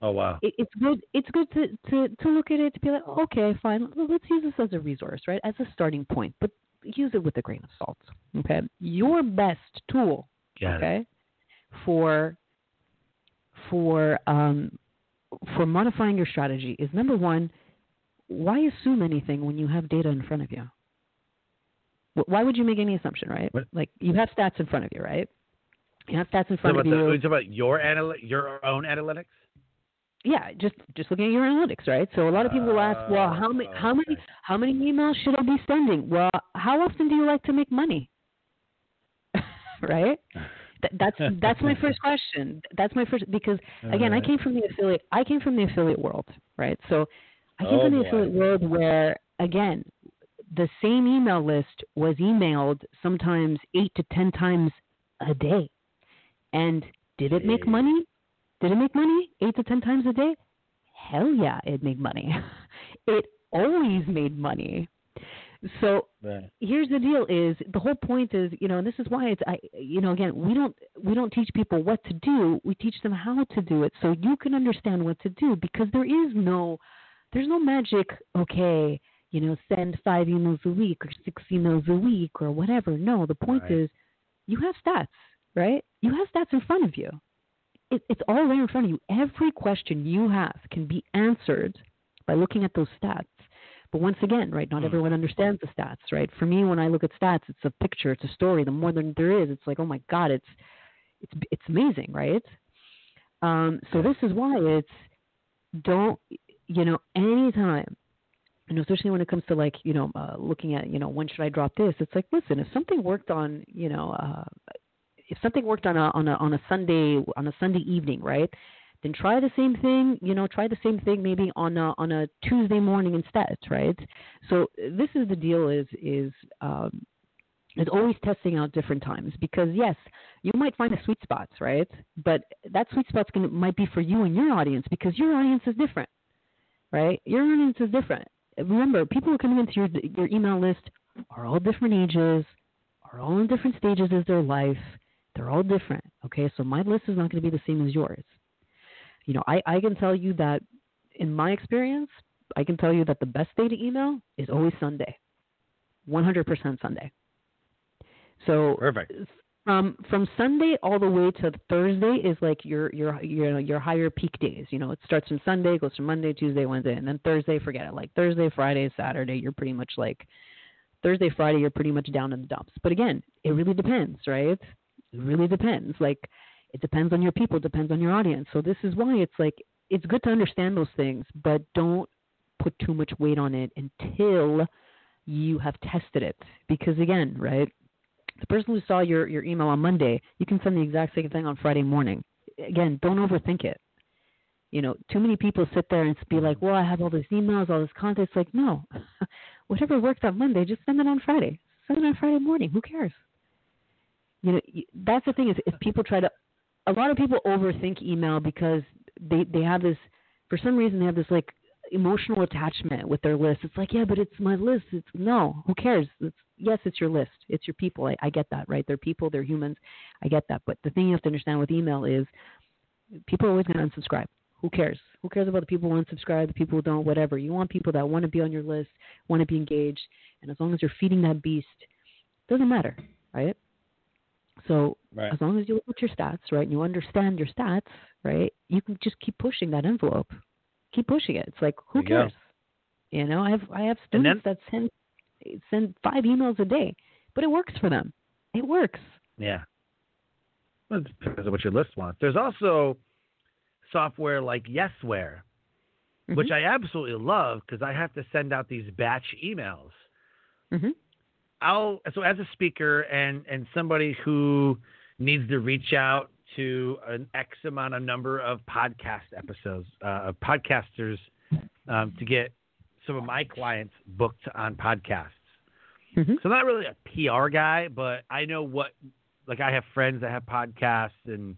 Speaker 1: oh wow,
Speaker 2: it, it's good. It's good to, to to look at it to be like, okay, fine. Let's use this as a resource, right, as a starting point, but use it with a grain of salt. Okay, your best tool,
Speaker 1: Got
Speaker 2: okay,
Speaker 1: it.
Speaker 2: for for um for modifying your strategy is number one. Why assume anything when you have data in front of you? Why would you make any assumption, right?
Speaker 1: What?
Speaker 2: Like you have stats in front of you, right? You have stats in front
Speaker 1: so
Speaker 2: of
Speaker 1: you.
Speaker 2: The,
Speaker 1: are you talking about your anal- your own analytics?
Speaker 2: Yeah, just just looking at your analytics, right? So a lot of people will ask, well, how many
Speaker 1: oh,
Speaker 2: how many how many emails should I be sending? Well, how often do you like to make money? <laughs> right? That's that's my first question. That's my first because again, right. I came from the affiliate. I came from the affiliate world, right? So I came
Speaker 1: oh,
Speaker 2: from the oh,
Speaker 1: boy.
Speaker 2: affiliate world where again, the same email list was emailed sometimes eight to ten times a day. And did it make money? Did it make money eight to ten times a day? Hell yeah, it made money. <laughs> it always made money. So
Speaker 1: right.
Speaker 2: here's the deal: is the whole point is you know, and this is why it's I you know again we don't we don't teach people what to do. We teach them how to do it so you can understand what to do because there is no there's no magic. Okay, you know, send five emails a week or six emails a week or whatever. No, the point
Speaker 1: right.
Speaker 2: is you have stats, right? You have stats in front of you. It, it's all there in front of you. Every question you have can be answered by looking at those stats. But once again, right, not
Speaker 1: mm.
Speaker 2: everyone understands the stats, right? For me, when I look at stats, it's a picture, it's a story. The more than there is, it's like, oh my God, it's it's it's amazing, right? Um, so this is why it's don't you know anytime you know especially when it comes to like you know uh, looking at you know when should I drop this it's like listen if something worked on you know uh, if something worked on a on a on a Sunday on a Sunday evening right then try the same thing you know try the same thing maybe on a on a Tuesday morning instead right so this is the deal is is um, is always testing out different times because yes, you might find the sweet spots, right? But that sweet gonna might be for you and your audience because your audience is different, right? Your audience is different. Remember, people who are coming into your your email list are all different ages, are all in different stages of their life. They're all different. Okay, so my list is not going to be the same as yours. You know, I, I can tell you that in my experience, I can tell you that the best day to email is always Sunday. 100% Sunday so
Speaker 1: perfect.
Speaker 2: From from Sunday all the way to Thursday is like your your your your higher peak days. You know, it starts from Sunday, goes from Monday, Tuesday, Wednesday, and then Thursday, forget it. Like Thursday, Friday, Saturday, you're pretty much like Thursday, Friday, you're pretty much down in the dumps. But again, it really depends, right? It really depends. Like it depends on your people, depends on your audience. So this is why it's like it's good to understand those things, but don't put too much weight on it until you have tested it. Because again, right? The person who saw your, your email on Monday, you can send the exact same thing on Friday morning. Again, don't overthink it. You know, too many people sit there and be like, well, I have all these emails, all this content. It's like, no, <laughs> whatever worked on Monday, just send it on Friday. Send it on Friday morning. Who cares? You know, that's the thing is if people try to, a lot of people overthink email because they they have this, for some reason they have this like emotional attachment with their list. It's like, yeah, but it's my list. It's no, who cares? It's yes, it's your list. It's your people. I, I get that, right? They're people, they're humans. I get that. But the thing you have to understand with email is people are always going to unsubscribe. Who cares? Who cares about the people who unsubscribe, the people who don't, whatever. You want people that want to be on your list, want to be engaged, and as long as you're feeding that beast, it doesn't matter, right? So
Speaker 1: right.
Speaker 2: as long as you look at your stats, right, and you understand your stats, right, you can just keep pushing that envelope keep pushing it. It's like who cares? Go. You know, I have I have students then, that send send five emails a day, but it works for them. It works.
Speaker 1: Yeah. Well, it depends on what your list wants. There's also software like Yesware, mm-hmm. which I absolutely love because I have to send out these batch emails.
Speaker 2: Mm-hmm.
Speaker 1: I'll so as a speaker and and somebody who needs to reach out to an X amount of number of podcast episodes, uh, of podcasters um, to get some of my clients booked on podcasts.
Speaker 2: Mm-hmm.
Speaker 1: So I'm not really a PR guy, but I know what, like I have friends that have podcasts and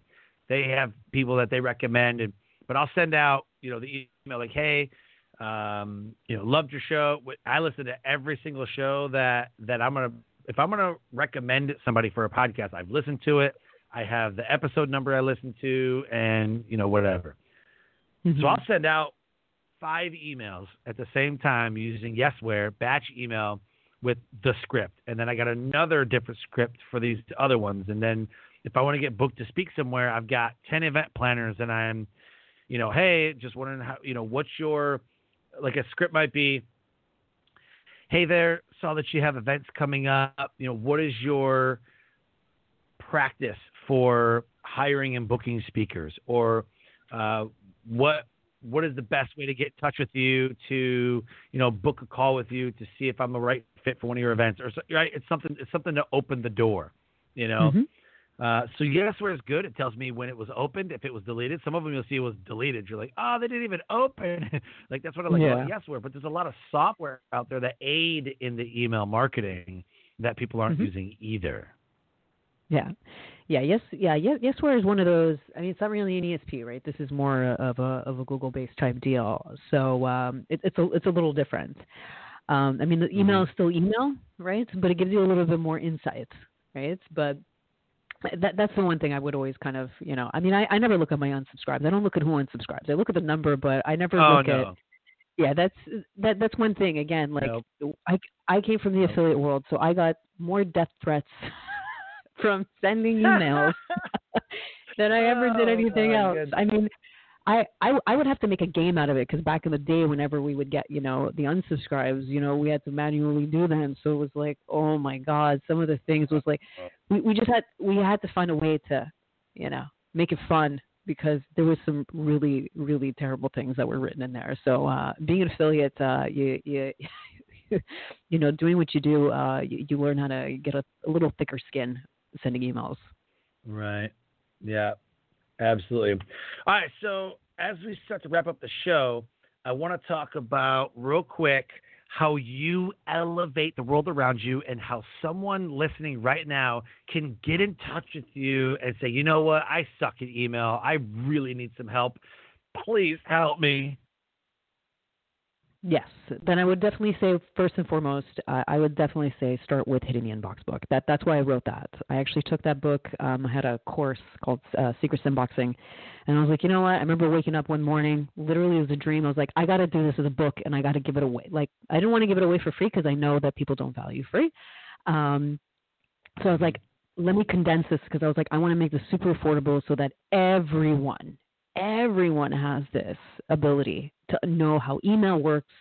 Speaker 1: they have people that they recommend. And, but I'll send out, you know, the email like, Hey, um, you know, loved your show. I listen to every single show that, that I'm going to, if I'm going to recommend somebody for a podcast, I've listened to it. I have the episode number I listen to, and you know whatever. Mm-hmm. So I'll send out five emails at the same time using Yesware batch email with the script, and then I got another different script for these other ones, and then if I want to get booked to speak somewhere, I've got ten event planners, and I'm, you know, hey, just wondering how, you know, what's your, like a script might be. Hey there, saw that you have events coming up. You know, what is your practice for hiring and booking speakers, or uh, what what is the best way to get in touch with you to you know book a call with you to see if I'm the right fit for one of your events, or right? It's something it's something to open the door, you know.
Speaker 2: Mm-hmm.
Speaker 1: Uh, so Yesware is good. It tells me when it was opened, if it was deleted. Some of them you'll see it was deleted. You're like, oh, they didn't even open. <laughs> like that's what I like yeah. about Yesware. But there's a lot of software out there that aid in the email marketing that people aren't
Speaker 2: mm-hmm.
Speaker 1: using either.
Speaker 2: Yeah, yeah, yes, yeah, yes. Yesware is one of those. I mean, it's not really an ESP, right? This is more of a of a Google-based type deal. So um, it, it's a it's a little different. Um, I mean, the email mm-hmm. is still email, right? But it gives you a little bit more insight, right? But that that's the one thing I would always kind of, you know, I mean, I, I never look at my unsubscribes. I don't look at who unsubscribes. I look at the number, but I never
Speaker 1: oh,
Speaker 2: look
Speaker 1: no.
Speaker 2: at. Yeah, that's that. That's one thing. Again, like
Speaker 1: nope.
Speaker 2: I I came from the nope. affiliate world, so I got more death threats <laughs> from sending emails <laughs> than I ever did oh, anything else.
Speaker 1: Goodness.
Speaker 2: I mean, I, I I would have to make a game out of it because back in the day, whenever we would get you know the unsubscribes, you know we had to manually do them. So it was like, oh my god, some of the things was like, we we just had we had to find a way to, you know, make it fun because there was some really really terrible things that were written in there. So uh, being an affiliate, uh, you you <laughs> you know doing what you do, uh, you, you learn how to get a, a little thicker skin sending emails.
Speaker 1: Right. Yeah. Absolutely. All right. So as we start to wrap up the show, I want to talk about real quick how you elevate the world around you and how someone listening right now can get in touch with you and say, you know what, I suck at email. I really need some help. Please help me.
Speaker 2: Yes, then I would definitely say first and foremost, uh, I would definitely say start with hitting the inbox book. That that's why I wrote that. I actually took that book. Um, I had a course called uh, Secrets Inboxing, and I was like, you know what? I remember waking up one morning, literally it was a dream. I was like, I got to do this as a book, and I got to give it away. Like I didn't want to give it away for free because I know that people don't value free. Um, so I was like, let me condense this because I was like, I want to make this super affordable so that everyone, everyone has this ability to know how email works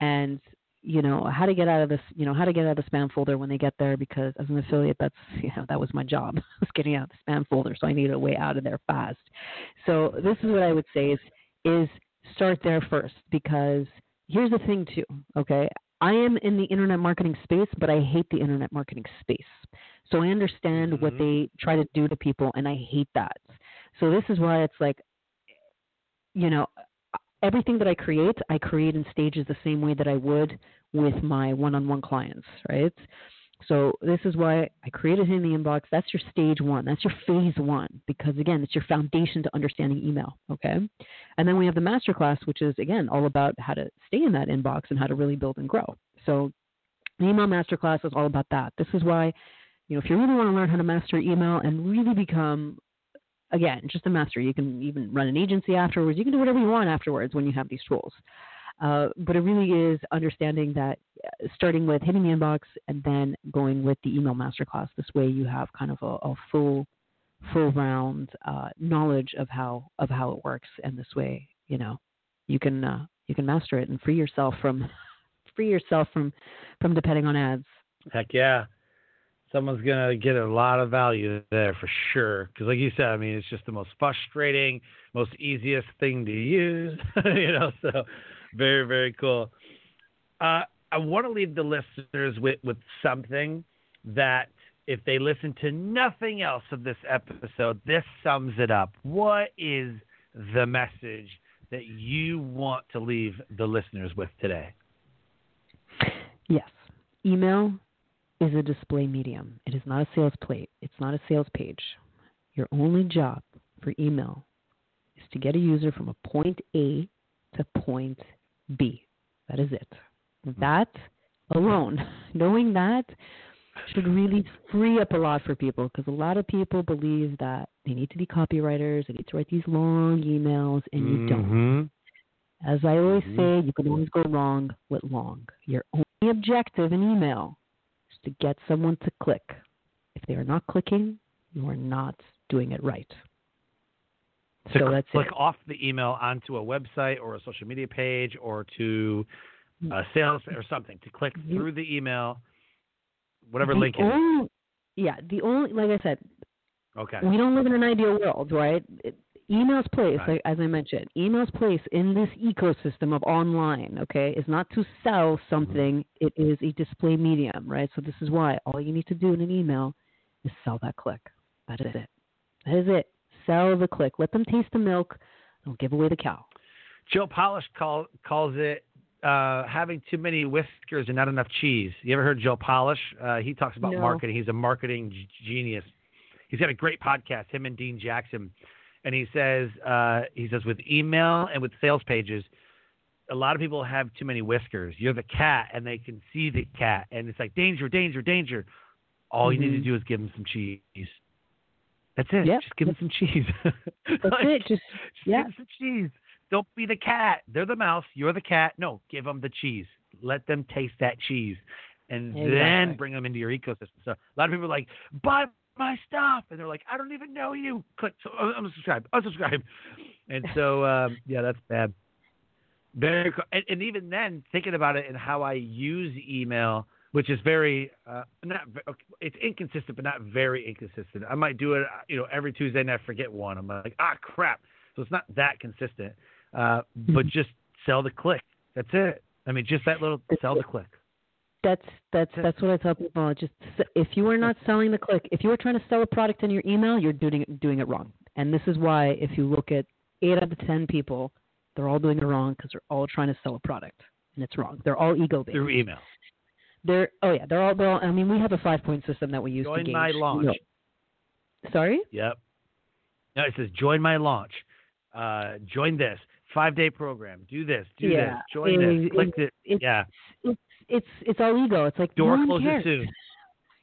Speaker 2: and you know how to get out of this you know how to get out of the spam folder when they get there because as an affiliate that's you know that was my job <laughs> was getting out of the spam folder. So i needed a way out of there fast. So this is what i would say is is start there first because here's the thing too okay? I am in the internet marketing space but i hate the internet marketing space. So i understand mm-hmm. what they try to do to people and i hate that. So this is why it's like you know everything that I create, I create in stages the same way that I would with my one-on-one clients, right? So this is why I created in the inbox. That's your stage one. That's your phase one because again, it's your foundation to understanding email. Okay, and then we have the masterclass, which is again all about how to stay in that inbox and how to really build and grow. So the email masterclass is all about that. This is why, you know, if you really want to learn how to master email and really become again, just a master. You can even run an agency afterwards. You can do whatever you want afterwards when you have these tools. Uh, but it really is understanding that uh, starting with hitting the inbox and then going with the email masterclass. This way, you have kind of a, a full, full round uh, knowledge of how of how it works, and this way, you know, you can uh, you can master it and free yourself from <laughs> free yourself from from depending on ads.
Speaker 1: Heck yeah someone's gonna get a lot of value there for sure. Because, like you said, I mean, it's just the most frustrating, most easiest thing to use. <laughs> you know, so very, very cool. Uh, I want to leave the listeners with with something that, if they listen to nothing else of this episode, this sums it up. What is the message that you want to leave the listeners with today?
Speaker 2: Yes, email is a display medium. It is not a sales plate. It's not a sales page. Your only job for email is to get a user from a point A to point B. That is it. That alone, <laughs> knowing that should really free up a lot for people because a lot of people believe that they need to be copywriters, they need to write these long emails, and you mm-hmm. don't. As I always mm-hmm. say, you can always go wrong with long. Your only objective in email to get someone to click. If they are not clicking, you are not doing it right.
Speaker 1: To
Speaker 2: so that's
Speaker 1: click
Speaker 2: it.
Speaker 1: off the email onto a website or a social media page or to mm. a sales or something. To click through the email, whatever
Speaker 2: the
Speaker 1: link
Speaker 2: only, Yeah, the only like I said.
Speaker 1: Okay.
Speaker 2: We don't live in an ideal world, right? It, email's place,
Speaker 1: right.
Speaker 2: like, as I mentioned, email's place in this ecosystem of online, okay, is not to sell something. Mm-hmm. It is a display medium, right? So this is why all you need to do in an email is sell that click. That is it. That is it. Sell the click. Let them taste the milk. Don't give away the cow.
Speaker 1: Joe Polish call, calls it uh, having too many whiskers and not enough cheese. You ever heard Joe Polish? Uh, he talks about
Speaker 2: no.
Speaker 1: marketing. He's a marketing g- genius. He's got a great podcast. Him and Dean Jackson and he says uh, he says with email and with sales pages, a lot of people have too many whiskers. You're the cat, and they can see the cat, and it's like danger, danger, danger. All mm-hmm. you need to mm-hmm. do is give them some cheese. That's it.
Speaker 2: Yep.
Speaker 1: Just give them some cheese. <laughs>
Speaker 2: That's like, it. Just,
Speaker 1: just yeah. give them some cheese. Don't be the cat. They're the mouse. You're the cat. No, give them the cheese. Let them taste that cheese, and
Speaker 2: exactly.
Speaker 1: then bring them into your ecosystem. So a lot of people are like, buy my stuff, and they're like, I don't even know you. Click, so I'm unsubscribe, unsubscribe, and so um, yeah, that's bad. Very, and, and even then, thinking about it and how I use email, which is very uh, not it's inconsistent, but not very inconsistent. I might do it, uh, you know, every Tuesday and I forget one. I'm like, ah, crap. So it's not that consistent, uh, but
Speaker 2: Mm-hmm.
Speaker 1: just sell the click. That's it. I mean, just that little sell the click.
Speaker 2: That's that's
Speaker 1: That's
Speaker 2: what I tell people. Just if you are not selling the click, if you are trying to sell a product in your email, you're doing it, doing it wrong. And this is why, if you look at eight out of ten people, they're all doing it wrong because they're all trying to sell a product, and it's wrong. They're all ego based.
Speaker 1: Through email.
Speaker 2: They're oh yeah, they're all they're all. I mean, we have a five point system that we use to
Speaker 1: Join
Speaker 2: gauge.
Speaker 1: my launch.
Speaker 2: know- Sorry.
Speaker 1: Yep. No, it says join my launch. Uh, join this five day program. Do this. Do
Speaker 2: Yeah,
Speaker 1: this. Join this.
Speaker 2: it-
Speaker 1: Click it.
Speaker 2: it's-
Speaker 1: Yeah.
Speaker 2: It's it's it's all ego. It's like
Speaker 1: Door
Speaker 2: no
Speaker 1: closes
Speaker 2: cares.
Speaker 1: soon. <laughs>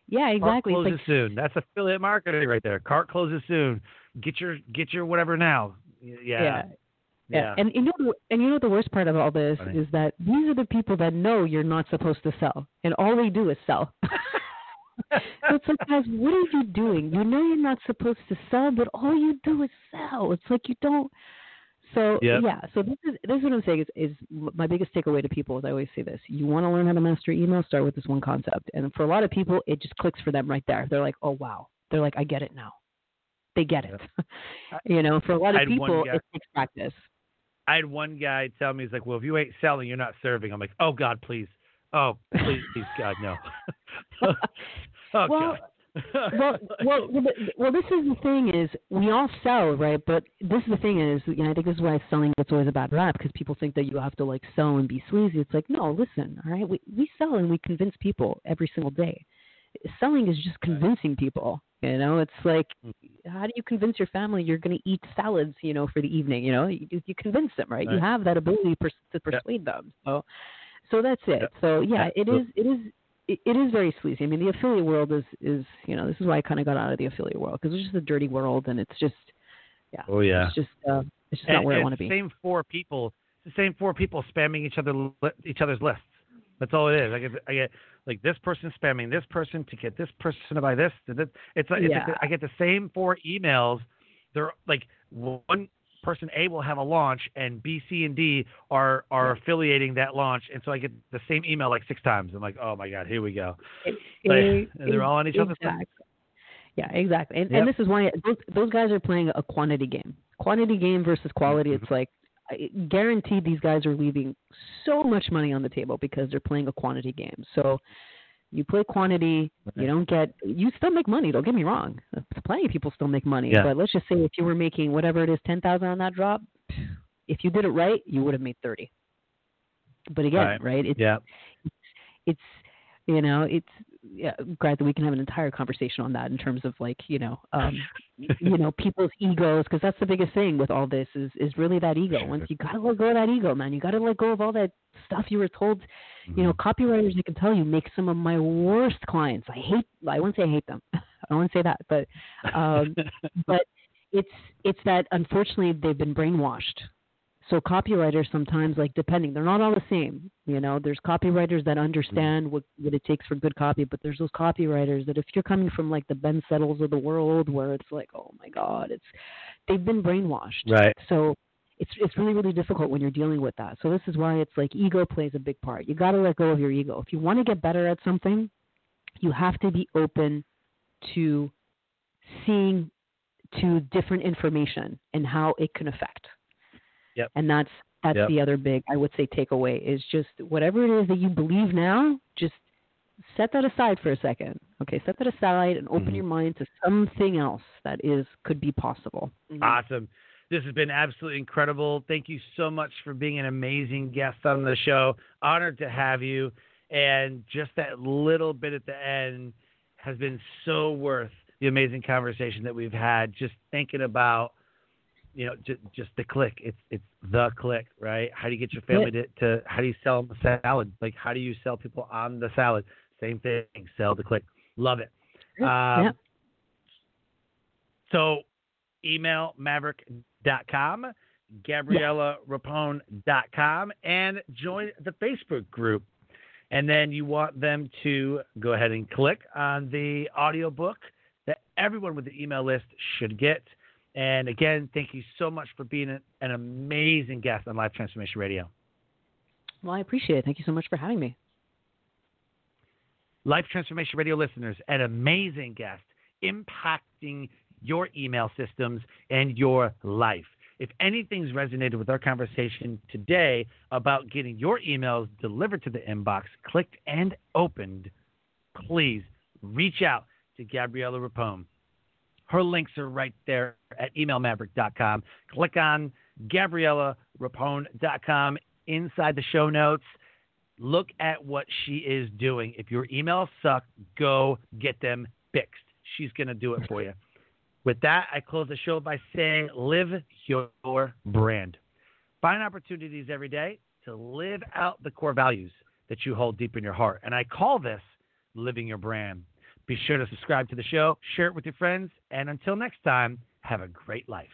Speaker 2: Yeah, exactly.
Speaker 1: Cart closes
Speaker 2: like
Speaker 1: soon. That's affiliate marketing right there. Cart closes soon. Get your get your whatever now. Yeah.
Speaker 2: yeah,
Speaker 1: Yeah.
Speaker 2: Yeah, and you know, and you know the worst part of all this
Speaker 1: Funny.
Speaker 2: is that these are the people that know you're not supposed to sell, and all they do is sell. so it's like, guys, what are you doing? You know you're not supposed to sell, but all you do is sell. It's like you don't. So
Speaker 1: Yep.
Speaker 2: yeah, so this is this is what I'm saying is, is my biggest takeaway to people is I always say this: you want to learn how to master email, start with this one concept. And for a lot of people, it just clicks for them right there. They're like, oh wow, they're like, I get it now. They get it. <laughs> you know, for a lot of people,
Speaker 1: guy-
Speaker 2: it takes practice.
Speaker 1: I had one guy tell me he's like, "Well, if you ain't selling, you're not serving." I'm like, "Oh God, please, oh please, please God, no." <laughs> <laughs> oh
Speaker 2: Well,
Speaker 1: God. <laughs>
Speaker 2: well, well, well, this is the thing is we all sell, right? But this is the thing is, you know, I think this is why selling gets always a bad rap because people think that you have to like sell and be sleazy. It's like, no, listen, all right, we we sell and we convince people every single day. Selling is just convincing people. You know, it's like, hmm. how do you convince your family you're going to eat salads, you know, for the evening? You know, you, you convince them, right? You have that ability pers- to
Speaker 1: Yeah.
Speaker 2: persuade them. So, so that's it.
Speaker 1: Yeah.
Speaker 2: So yeah, it is. It is it, it is very sleazy. I mean, the affiliate world is is you know this is why I kind of got out of the affiliate world because it's just a dirty world and it's just yeah,
Speaker 1: Oh yeah.
Speaker 2: it's just uh, it's just
Speaker 1: And-
Speaker 2: not where I want to be.
Speaker 1: the Same four people. It's the same four people spamming each other li- each other's lists. That's all it is. I get I get like this person spamming this person to get this person to buy this. to this. It's like, it's like
Speaker 2: Yeah.
Speaker 1: the- I get the same four emails. They're like one person A will have a launch and B, C, and D are are affiliating that launch, and so I get the same email like six times. I'm like, oh my god, here we go. Like, <laughs>
Speaker 2: Eh,
Speaker 1: and they're all on each other's lists.
Speaker 2: Yeah, exactly. And
Speaker 1: Yep.
Speaker 2: and this is why those, those guys are playing a quantity game. Quantity game versus quality.
Speaker 1: Mm-hmm.
Speaker 2: It's like I- guaranteed these guys are leaving so much money on the table because they're playing a quantity game. So you play quantity, you don't get you still make money, don't get me wrong. Plenty of people still make money.
Speaker 1: Yeah.
Speaker 2: But let's just say if you were making whatever it is, ten thousand on that drop, if you did it right, you would have made thirty. But again,
Speaker 1: Right.
Speaker 2: right? It's
Speaker 1: Yeah.
Speaker 2: it's you know it's yeah granted we can have an entire conversation on that in terms of like you know um <laughs> you know people's egos because that's the biggest thing with all this is is really that ego. Once you got to let go of that ego man you got to let go of all that stuff you were told you
Speaker 1: Mm-hmm.
Speaker 2: know copywriters i can tell you make some of my worst clients. I hate i won't say i hate them. <laughs> I don't say that but um <laughs> but it's it's that unfortunately they've been brainwashed so copywriters sometimes like depending they're not all the same you know? There's copywriters that mm-hmm. understand what what it takes for good copy but there's those copywriters that if you're coming from like the Ben Settles of the world where it's like oh my god it's they've been brainwashed.
Speaker 1: Right.
Speaker 2: so it's it's really really difficult when you're dealing with that. So this is why it's like ego plays a big part. You got to let go of your ego. If you want to get better at something you have to be open to seeing to different information and how it can affect
Speaker 1: Yep.
Speaker 2: and that's that's
Speaker 1: Yep.
Speaker 2: the other big I would say takeaway is just whatever it is that you believe now, just set that aside for a second. Okay, set that aside and open
Speaker 1: Mhm.
Speaker 2: your mind to something else that is could be possible.
Speaker 1: Awesome. This has been absolutely incredible. Thank you so much for being an amazing guest on the show. Honored to have you. And just that little bit at the end has been so worth the amazing conversation that we've had. Just thinking about, you know, just, just the click. It's it's the click, right? How do you get your family to, to how do you sell them the salad? Like how do you sell people on the salad? Same thing. Sell the click. Love it. Um,
Speaker 2: Yeah.
Speaker 1: So email maverick.com, gabriellarapone.com, and join the Facebook group. And then you want them to go ahead and click on the audiobook that everyone with the email list should get. And again, thank you so much for being an, amazing guest on Life Transformation Radio.
Speaker 2: Well, I appreciate it. Thank you so much for having me.
Speaker 1: Life Transformation Radio listeners, an amazing guest impacting your email systems and your life. If anything's resonated with our conversation today about getting your emails delivered to the inbox, clicked and opened, please reach out to Gabriella Rapone. Her links are right there at emailmaverick.com. Click on GabriellaRapone.com inside the show notes. Look at what she is doing. If your emails suck, go get them fixed. She's going to do it for you. With that, I close the show by saying live your brand. Find opportunities every day to live out the core values that you hold deep in your heart. And I call this living your brand. Be sure to subscribe to the show, share it with your friends, and until next time, have a great life.